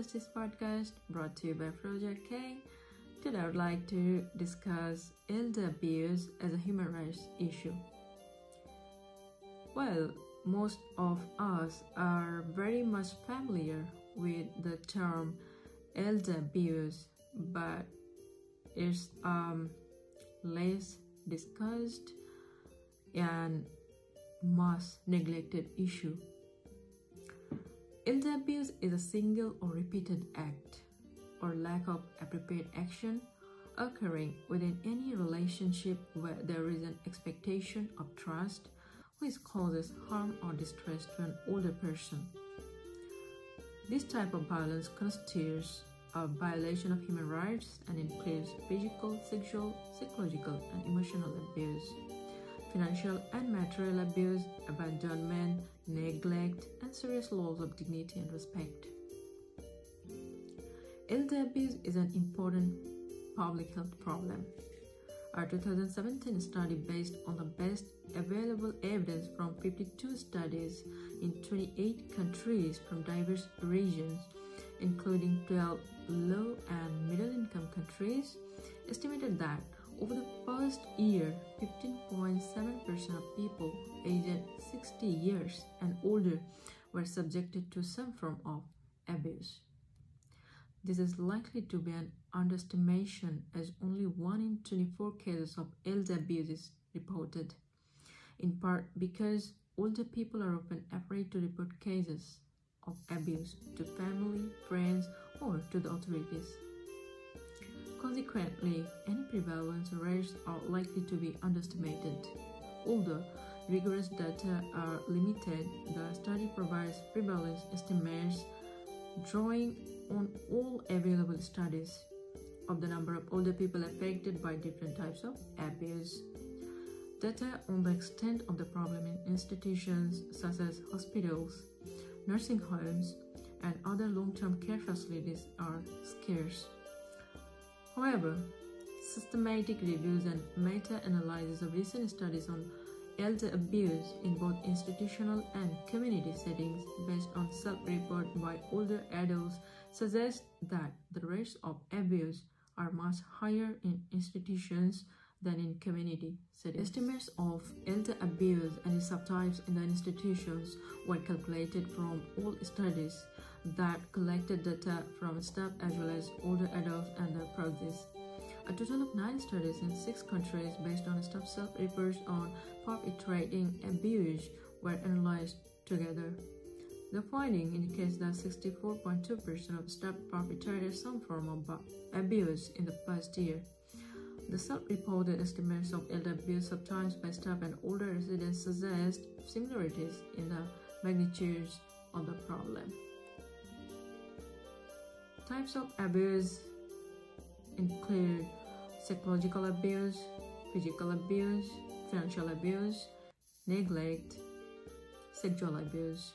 Justice podcast brought to you by Project K. Today I would like to discuss elder abuse as a human rights issue. Well, most of us are very much familiar with the term elder abuse, but it's um, less discussed and most neglected issue. Elder abuse is a single or repeated act or lack of appropriate action occurring within any relationship where there is an expectation of trust which causes harm or distress to an older person. This type of violence constitutes a violation of human rights and includes physical, sexual, psychological, and emotional abuse, financial and material abuse, abandonment, neglect, and serious loss of dignity and respect. Elder abuse is an important public health problem. Our 2017 study, based on the best available evidence from 52 studies in 28 countries from diverse regions, including 12 low and middle income countries, estimated that over the past year, 15.7% of people aged 60 years and older were subjected to some form of abuse. This is likely to be an underestimation as only 1 in 24 cases of elder abuse is reported, in part because older people are often afraid to report cases of abuse to family, friends, or to the authorities. Consequently, any prevalence rates are likely to be underestimated. Although rigorous data are limited, the study provides prevalence estimates drawing on all available studies of the number of older people affected by different types of abuse. Data on the extent of the problem in institutions such as hospitals, nursing homes, and other long term care facilities are scarce. However, systematic reviews and meta-analyses of recent studies on elder abuse in both institutional and community settings based on self report by older adults suggest that the rates of abuse are much higher in institutions than in community settings. Estimates of elder abuse and its subtypes in the institutions were calculated from all studies that collected data from staff as well as older adults and their proxies. A total of nine studies in six countries based on staff self-reports on perpetrating abuse were analyzed together. The finding indicates that 64.2% of staff perpetrated some form of abuse in the past year. The self-reported estimates of elder abuse subtypes by staff and older residents suggest similarities in the magnitudes of the problem. Types of abuse include psychological abuse, physical abuse, financial abuse, neglect, sexual abuse.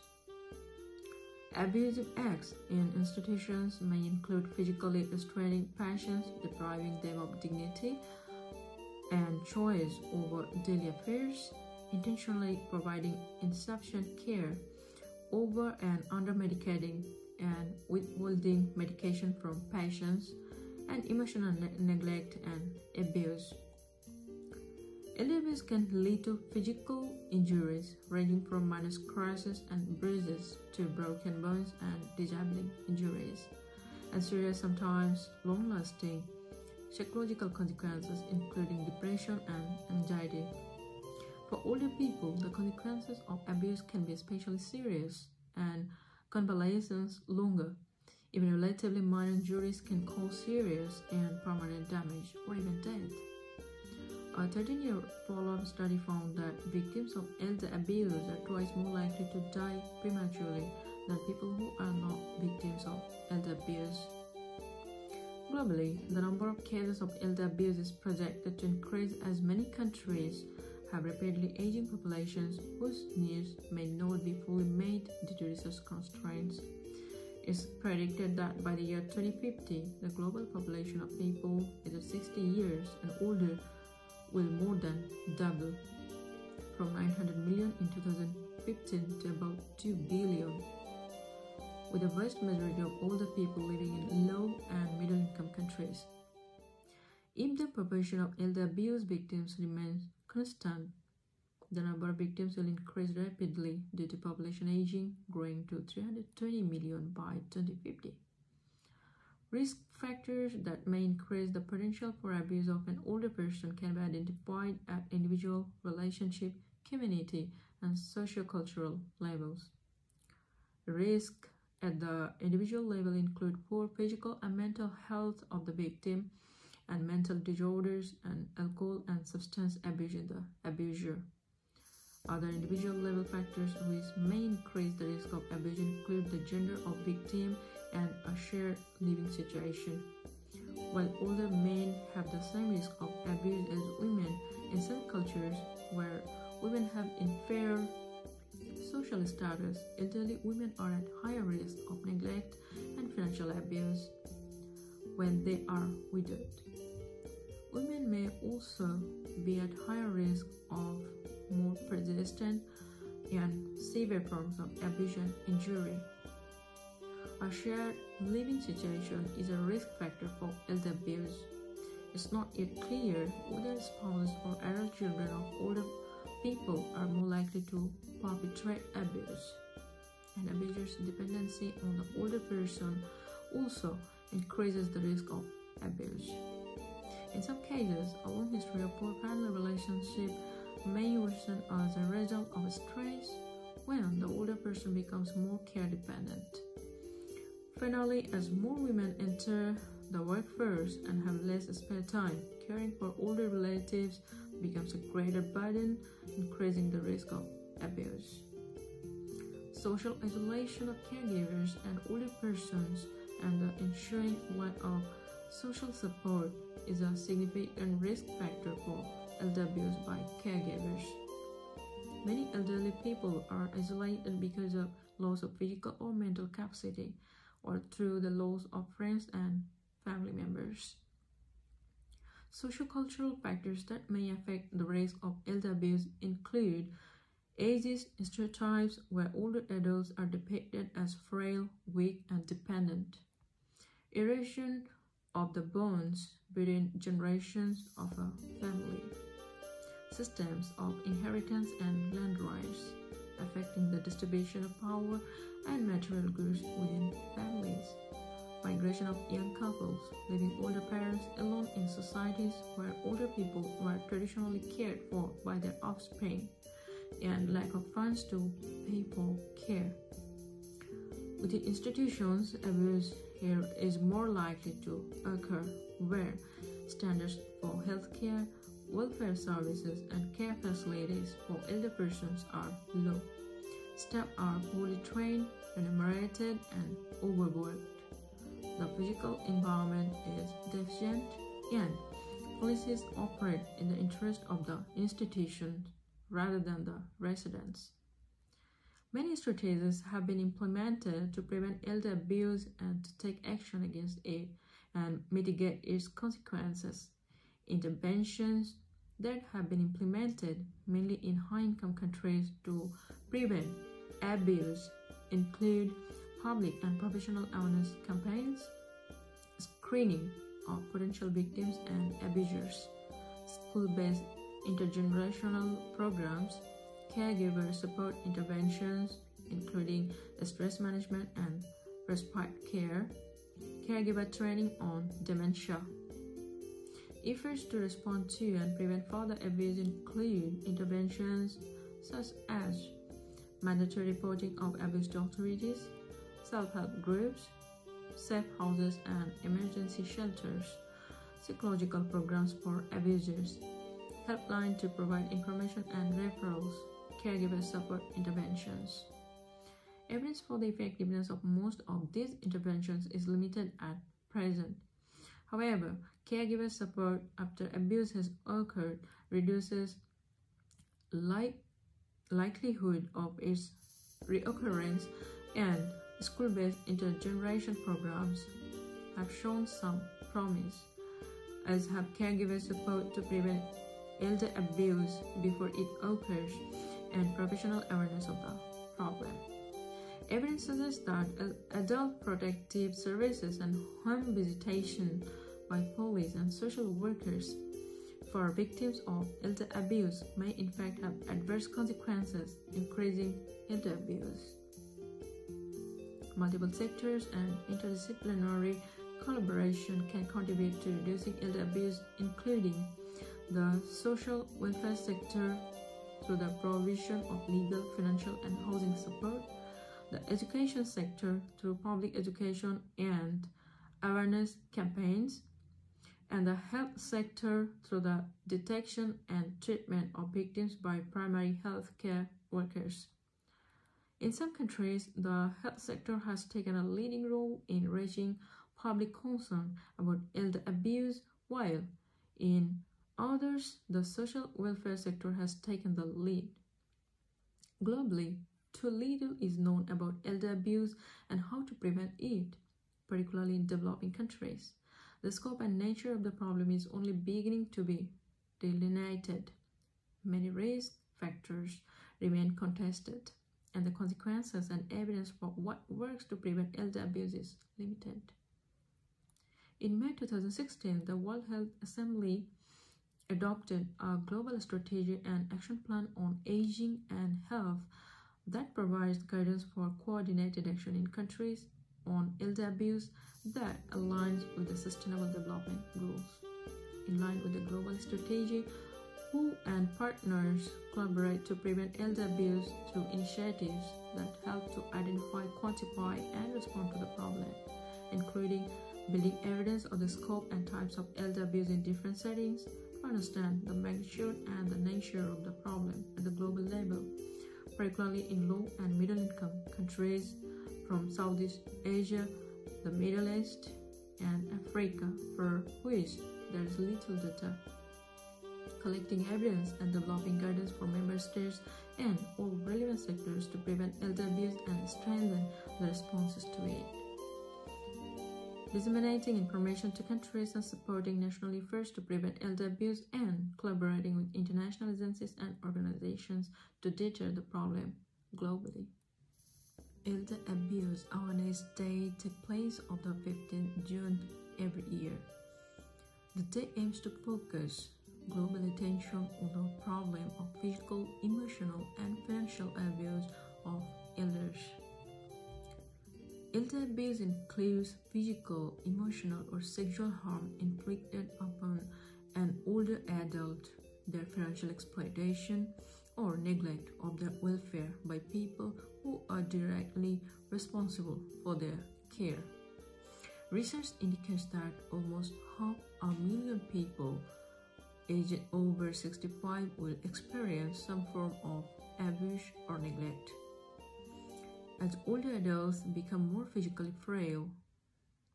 Abusive acts in institutions may include physically restraining patients, depriving them of dignity and choice over daily affairs, intentionally providing insufficient care, over and under medicating and withholding medication from patients, and emotional ne- neglect and abuse. Abuse can lead to physical injuries ranging from minor scratches and bruises to broken bones and disabling injuries, and serious, sometimes long lasting psychological consequences, including depression and anxiety. For older people, the consequences of abuse can be especially serious and convalescence longer. Even relatively minor injuries can cause serious and permanent damage or even death. A 13 year follow up study found that victims of elder abuse are twice more likely to die prematurely than people who are not victims of elder abuse. Globally, the number of cases of elder abuse is projected to increase as many countries have rapidly aging populations whose needs may not be fully met due to resource constraints. It's predicted that by the year 2050, the global population of people aged 60 years and older will more than double from 900 million in 2015 to about 2 billion with the vast majority of older people living in low and middle income countries. If the proportion of elder abuse victims remains constant, the number of victims will increase rapidly due to population aging, growing to 320 million by 2050. Risk factors that may increase the potential for abuse of an older person can be identified at individual, relationship, community, and sociocultural levels. Risk at the individual level include poor physical and mental health of the victim and mental disorders and alcohol and substance abuse. Other individual level factors which may increase the risk of abuse include the gender of victim and a shared living situation. While older men have the same risk of abuse as women, in some cultures where women have inferior social status, elderly women are at higher risk of neglect and financial abuse when they are widowed. Women may also be at higher risk of more persistent and severe forms of abuse and injury. A shared living situation is a risk factor for elder abuse. It's not yet clear whether spouses or adult children of older people are more likely to perpetrate abuse. An abuser's dependency on the older person also increases the risk of abuse. In some cases, a long history of poor family relationship may worsen as a result of stress when the older person becomes more care dependent. Finally, as more women enter the workforce and have less spare time, caring for older relatives becomes a greater burden, increasing the risk of abuse. Social isolation of caregivers and older persons and the ensuring lack of social support is a significant risk factor for LWs by caregivers. Many elderly people are isolated because of loss of physical or mental capacity or through the loss of friends and family members. Social cultural factors that may affect the risk of abuse include ageist stereotypes where older adults are depicted as frail, weak, and dependent, erosion of the bonds between generations of a family, systems of inheritance and land rights affecting the distribution of power and material goods within families migration of young couples, leaving older parents alone in societies where older people were traditionally cared for by their offspring, and lack of funds to pay for care. Within institutions, abuse is more likely to occur where standards for healthcare, welfare services, and care facilities for elder persons are low. Staff are poorly trained, remunerated, and overworked the physical environment is deficient and policies operate in the interest of the institution rather than the residents. Many strategies have been implemented to prevent elder abuse and to take action against it and mitigate its consequences. Interventions that have been implemented mainly in high income countries to prevent abuse include public and professional awareness campaigns, screening of potential victims and abusers, school-based intergenerational programs, caregiver support interventions, including stress management and respite care, caregiver training on dementia. Efforts to respond to and prevent further abuse include interventions such as mandatory reporting of abuse to authorities, self-help groups, safe houses and emergency shelters, psychological programs for abusers, helpline to provide information and referrals, caregiver support interventions. Evidence for the effectiveness of most of these interventions is limited at present. However, caregiver support after abuse has occurred reduces like likelihood of its reoccurrence and school-based intergeneration programs have shown some promise, as have caregiver support to prevent elder abuse before it occurs and professional awareness of the problem. Evidence suggests that adult protective services and home visitation by police and social workers for victims of elder abuse may in fact have adverse consequences, increasing elder abuse. Multiple sectors and interdisciplinary collaboration can contribute to reducing elder abuse, including the social welfare sector through the provision of legal, financial, and housing support, the education sector through public education and awareness campaigns, and the health sector through the detection and treatment of victims by primary health care workers. In some countries, the health sector has taken a leading role in raising public concern about elder abuse, while in others, the social welfare sector has taken the lead. Globally, too little is known about elder abuse and how to prevent it, particularly in developing countries. The scope and nature of the problem is only beginning to be delineated. Many risk factors remain contested, and the consequences and evidence for what works to prevent elder abuse is limited. In May 2016, the World Health Assembly adopted a global strategy and action plan on aging and health that provides guidance for coordinated action in countries on elder abuse that aligns with the Sustainable Development Goals. In line with the global strategy, WHO and partners collaborate to prevent elder abuse through initiatives that help to identify, quantify, and respond to the problem, including building evidence of the scope and types of elder abuse in different settings, understand the magnitude and the nature of the problem at the global level particularly in low and middle income countries from Southeast Asia, the Middle East, and Africa, for which there is little data. Collecting evidence and developing guidance for member states and all relevant sectors to prevent elder abuse and strengthen the responses to it disseminating information to countries and supporting national efforts to prevent elder abuse and collaborating with international agencies and organizations to deter the problem globally. Elder Abuse Awareness Day takes place on the 15th June every year. The day aims to focus global attention on the problem of physical, emotional, and financial abuse of elders. Elder abuse includes physical, emotional, or sexual harm inflicted upon an older adult, their financial exploitation, or neglect of their welfare by people who are directly responsible for their care. Research indicates that almost half a million people aged over 65 will experience some form of abuse or neglect. As older adults become more physically frail,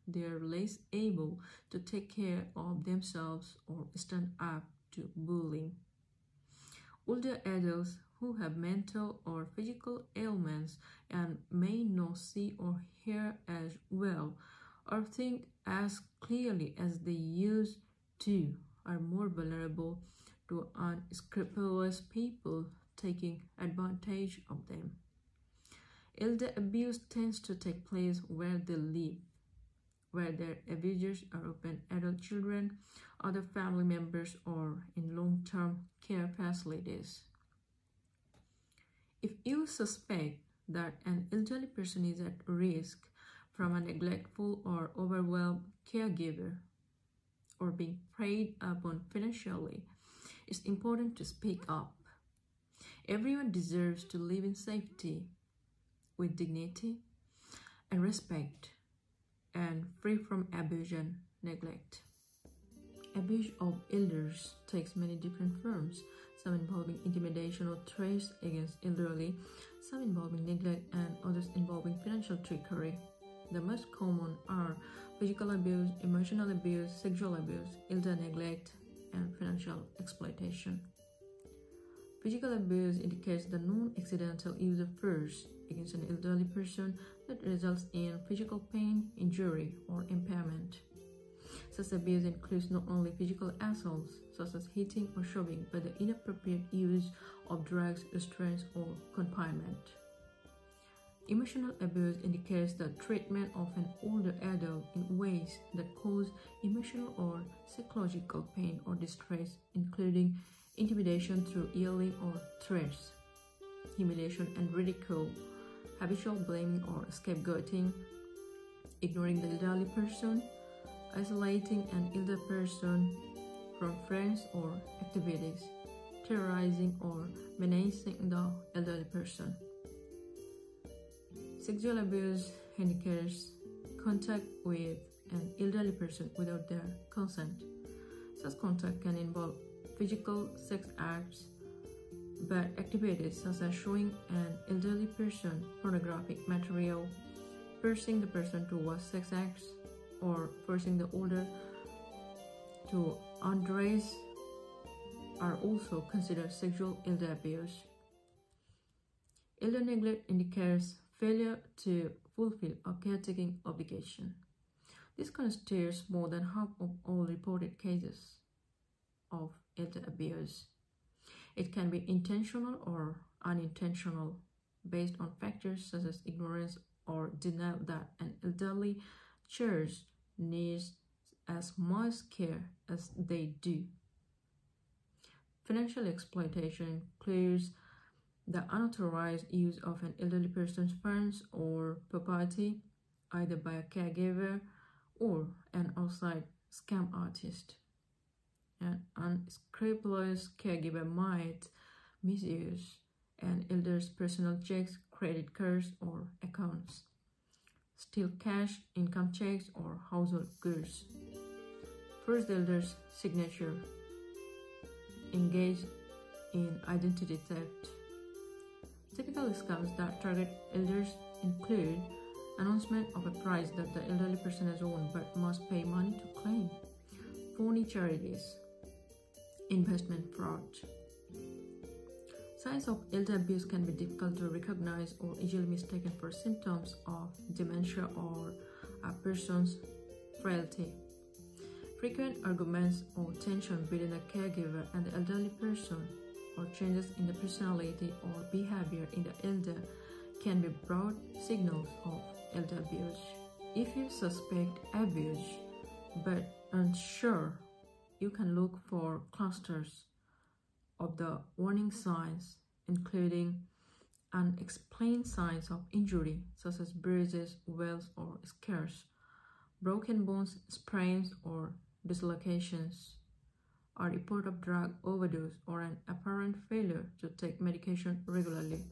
they are less able to take care of themselves or stand up to bullying. Older adults who have mental or physical ailments and may not see or hear as well or think as clearly as they used to are more vulnerable to unscrupulous people taking advantage of them. Elder abuse tends to take place where they live, where their abusers are often adult children, other family members, or in long term care facilities. If you suspect that an elderly person is at risk from a neglectful or overwhelmed caregiver or being preyed upon financially, it's important to speak up. Everyone deserves to live in safety with dignity and respect and free from abuse and neglect. Abuse of elders takes many different forms, some involving intimidation or threats against elderly, some involving neglect, and others involving financial trickery. The most common are physical abuse, emotional abuse, sexual abuse, elder neglect, and financial exploitation. Physical abuse indicates the non-accidental use of force against an elderly person that results in physical pain, injury, or impairment. Such abuse includes not only physical assaults, such as hitting or shoving, but the inappropriate use of drugs, restraints, or confinement. Emotional abuse indicates the treatment of an older adult in ways that cause emotional or psychological pain or distress, including intimidation through yelling or threats, humiliation and ridicule, habitual blaming or scapegoating, ignoring the elderly person, isolating an elder person from friends or activities, terrorizing or menacing the elderly person. Sexual abuse indicates contact with an elderly person without their consent. Such contact can involve physical sex acts, but activities such as showing an elderly person pornographic material, forcing the person to watch sex acts, or forcing the older to undress are also considered sexual elder abuse. Elder neglect indicates failure to fulfill a caretaking obligation. This constitutes more than half of all reported cases of elder abuse. It can be intentional or unintentional based on factors such as ignorance or denial that an elderly child needs as much care as they do. Financial exploitation includes the unauthorized use of an elderly person's funds or property, either by a caregiver or an outside scam artist. An unscrupulous caregiver might misuse an elder's personal checks, credit cards, or accounts, steal cash, income checks, or household goods. First, elder's signature, engage in identity theft. Typical scams that target elders include announcement of a price that the elderly person has won but must pay money to claim, phony charities, investment fraud. Signs of elder abuse can be difficult to recognize or easily mistaken for symptoms of dementia or a person's frailty. Frequent arguments or tension between a caregiver and the elderly person or changes in the personality or behavior in the elder can be broad signals of elder abuse. If you suspect abuse but unsure you can look for clusters of the warning signs, including unexplained signs of injury, such as bruises, welts, or scars, broken bones, sprains, or dislocations, a report of drug overdose, or an apparent failure to take medication regularly,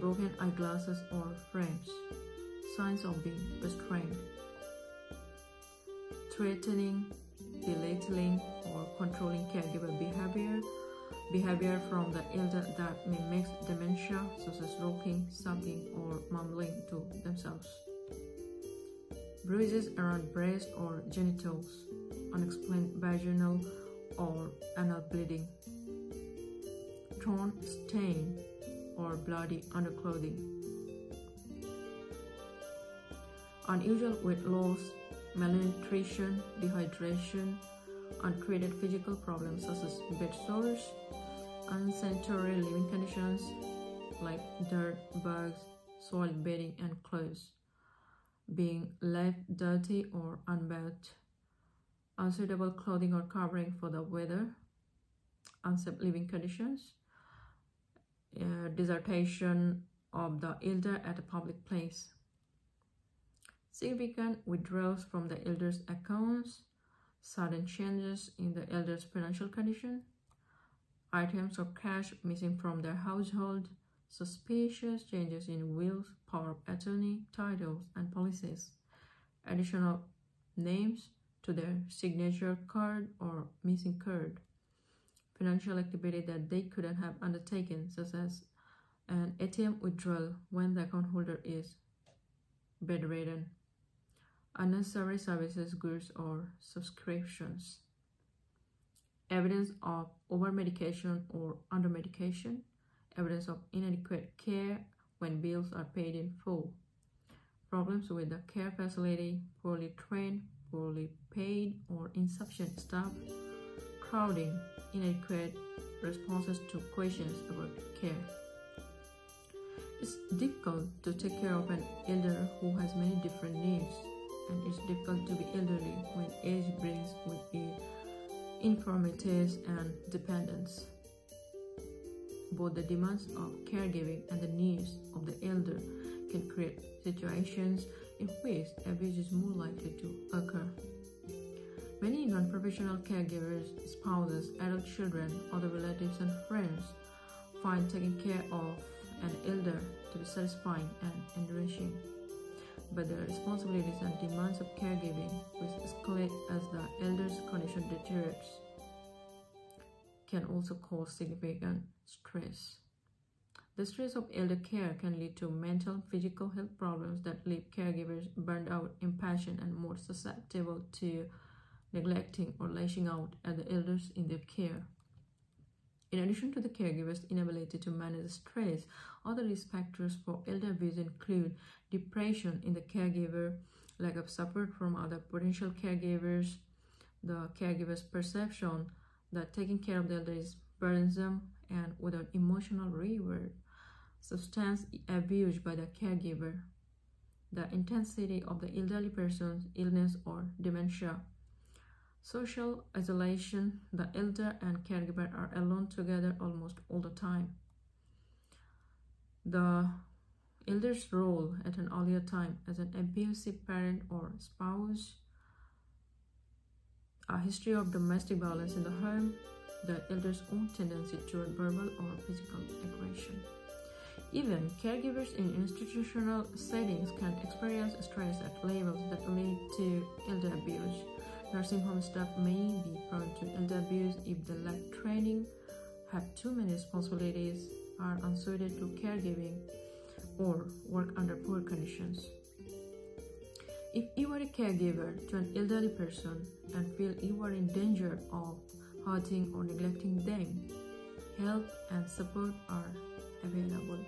broken eyeglasses or frames, signs of being restrained, threatening belittling or controlling caregiver behavior, behavior from the elder that may mix dementia, such as rocking, sobbing, or mumbling to themselves. Bruises around breast or genitals, unexplained vaginal or anal bleeding, torn, stain, or bloody underclothing. Unusual weight loss malnutrition, dehydration, untreated physical problems such as bed sores, unsanitary living conditions like dirt, bugs, soil bedding, and clothes, being left dirty or unbathed, unsuitable clothing or covering for the weather, unsafe living conditions, uh, desertion of the elder at a public place, significant withdrawals from the elder's accounts, sudden changes in the elder's financial condition, items of cash missing from their household, suspicious changes in wills, power of attorney, titles, and policies, additional names to their signature card or missing card, financial activity that they couldn't have undertaken, such as an ATM withdrawal when the account holder is bedridden unnecessary services, goods, or subscriptions. Evidence of over-medication or under-medication. Evidence of inadequate care when bills are paid in full. Problems with the care facility, poorly trained, poorly paid, or insufficient staff. Crowding, inadequate responses to questions about care. It's difficult to take care of an elder who has many different needs, and it's difficult to be elderly when age brings with it infirmities and dependence. Both the demands of caregiving and the needs of the elder can create situations in which abuse is more likely to occur. Many non professional caregivers, spouses, adult children, other relatives, and friends find taking care of an elder to be satisfying and enriching. But the responsibilities and demands of caregiving, which escalate as the elder's condition deteriorates, can also cause significant stress. The stress of elder care can lead to mental physical health problems that leave caregivers burned out, impatient, and more susceptible to neglecting or lashing out at the elders in their care. In addition to the caregiver's inability to manage stress, other risk factors for elder abuse include depression in the caregiver, lack of support from other potential caregivers, the caregiver's perception that taking care of the elder is burdensome and without emotional reward, substance abuse by the caregiver, the intensity of the elderly person's illness or dementia, Social isolation, the elder and caregiver are alone together almost all the time. The elder's role at an earlier time as an abusive parent or spouse, a history of domestic violence in the home, the elder's own tendency toward verbal or physical aggression. Even caregivers in institutional settings can experience stress at levels that lead to elder abuse. Nursing home staff may be prone to elder abuse if they lack training, have too many responsibilities, are unsuited to caregiving, or work under poor conditions. If you are a caregiver to an elderly person and feel you are in danger of hurting or neglecting them, help and support are available.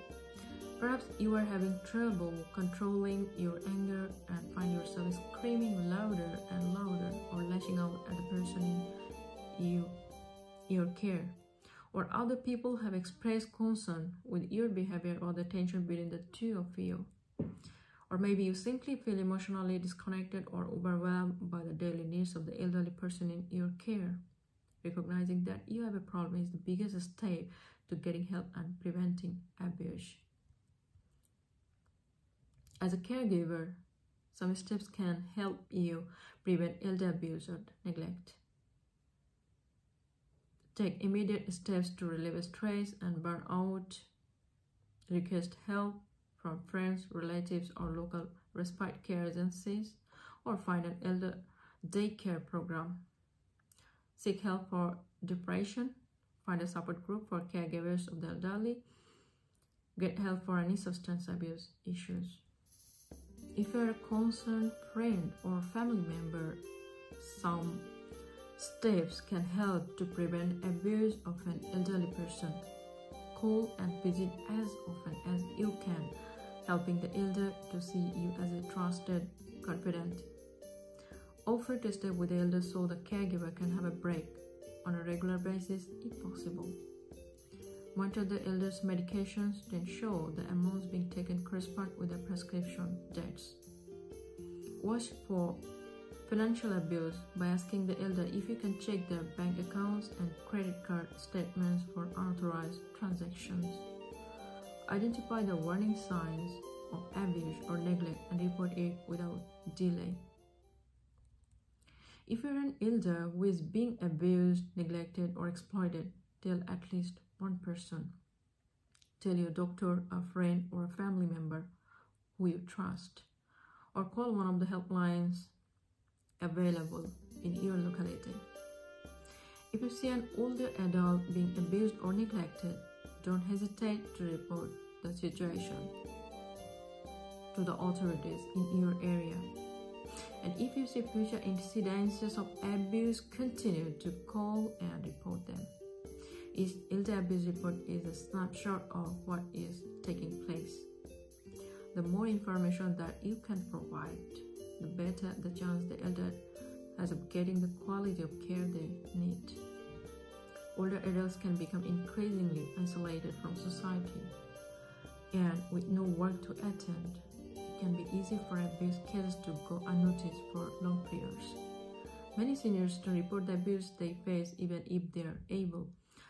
Perhaps you are having trouble controlling your anger and find yourself screaming louder and louder or lashing out at the person in you, your care. Or other people have expressed concern with your behavior or the tension between the two of you. Or maybe you simply feel emotionally disconnected or overwhelmed by the daily needs of the elderly person in your care. Recognizing that you have a problem is the biggest step to getting help and preventing abuse. As a caregiver, some steps can help you prevent elder abuse or neglect. Take immediate steps to relieve stress and burnout. Request help from friends, relatives, or local respite care agencies, or find an elder daycare program. Seek help for depression. Find a support group for caregivers of the elderly. Get help for any substance abuse issues. If you're a concerned friend or family member, some steps can help to prevent abuse of an elderly person. Call and visit as often as you can, helping the elder to see you as a trusted confidant. Offer to stay with the elder so the caregiver can have a break on a regular basis if possible. Monitor the elder's medications to ensure the amounts being taken correspond with the prescription dates. Watch for financial abuse by asking the elder if you can check their bank accounts and credit card statements for unauthorized transactions. Identify the warning signs of abuse or neglect and report it without delay. If you're an elder who is being abused, neglected, or exploited, tell at least one person. Tell your doctor, a friend, or a family member who you trust, or call one of the helplines available in your locality. If you see an older adult being abused or neglected, don't hesitate to report the situation to the authorities in your area. And if you see future incidences of abuse, continue to call and report them. Each elder abuse report is a snapshot of what is taking place. The more information that you can provide, the better the chance the elder has of getting the quality of care they need. Older adults can become increasingly isolated from society. and with no work to attend, it can be easy for abuse cases to go unnoticed for long periods. Many seniors don't report the abuse they face even if they are able.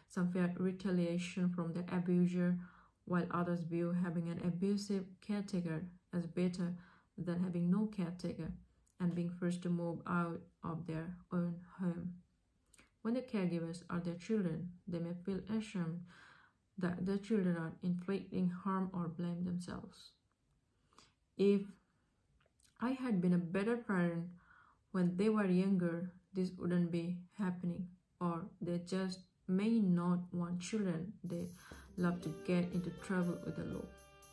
Some fear retaliation from their abuser, while others view having an abusive caretaker as better than having no caretaker and being forced to move out of their own home. When the caregivers are their children, they may feel ashamed that their children are inflicting harm or blame themselves. If I had been a better parent when they were younger, this wouldn't be happening, or they just may not want children they love to get into trouble with the law.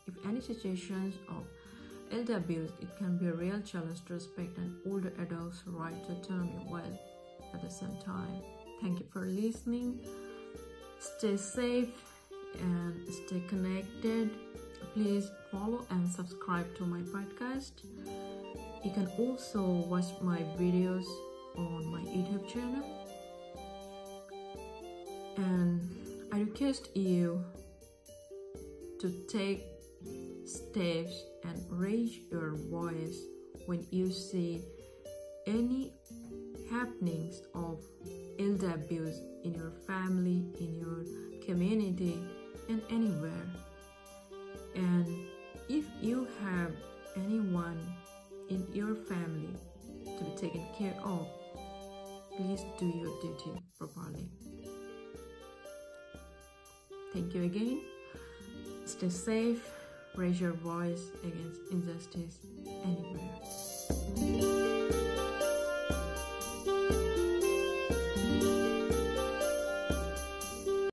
If any situations of elder abuse, it can be a real challenge to respect an older adult's right to autonomy while at the same time. Thank you for listening. Stay safe and stay connected. Please follow and subscribe to my podcast. You can also watch my videos on my YouTube channel. And I request you to take steps and raise your voice when you see any happenings of elder abuse in your family, in your community, and anywhere. And if you have anyone in your family to be taken care of, please do your duty properly. Thank you again. Stay safe raise your voice against injustice anywhere.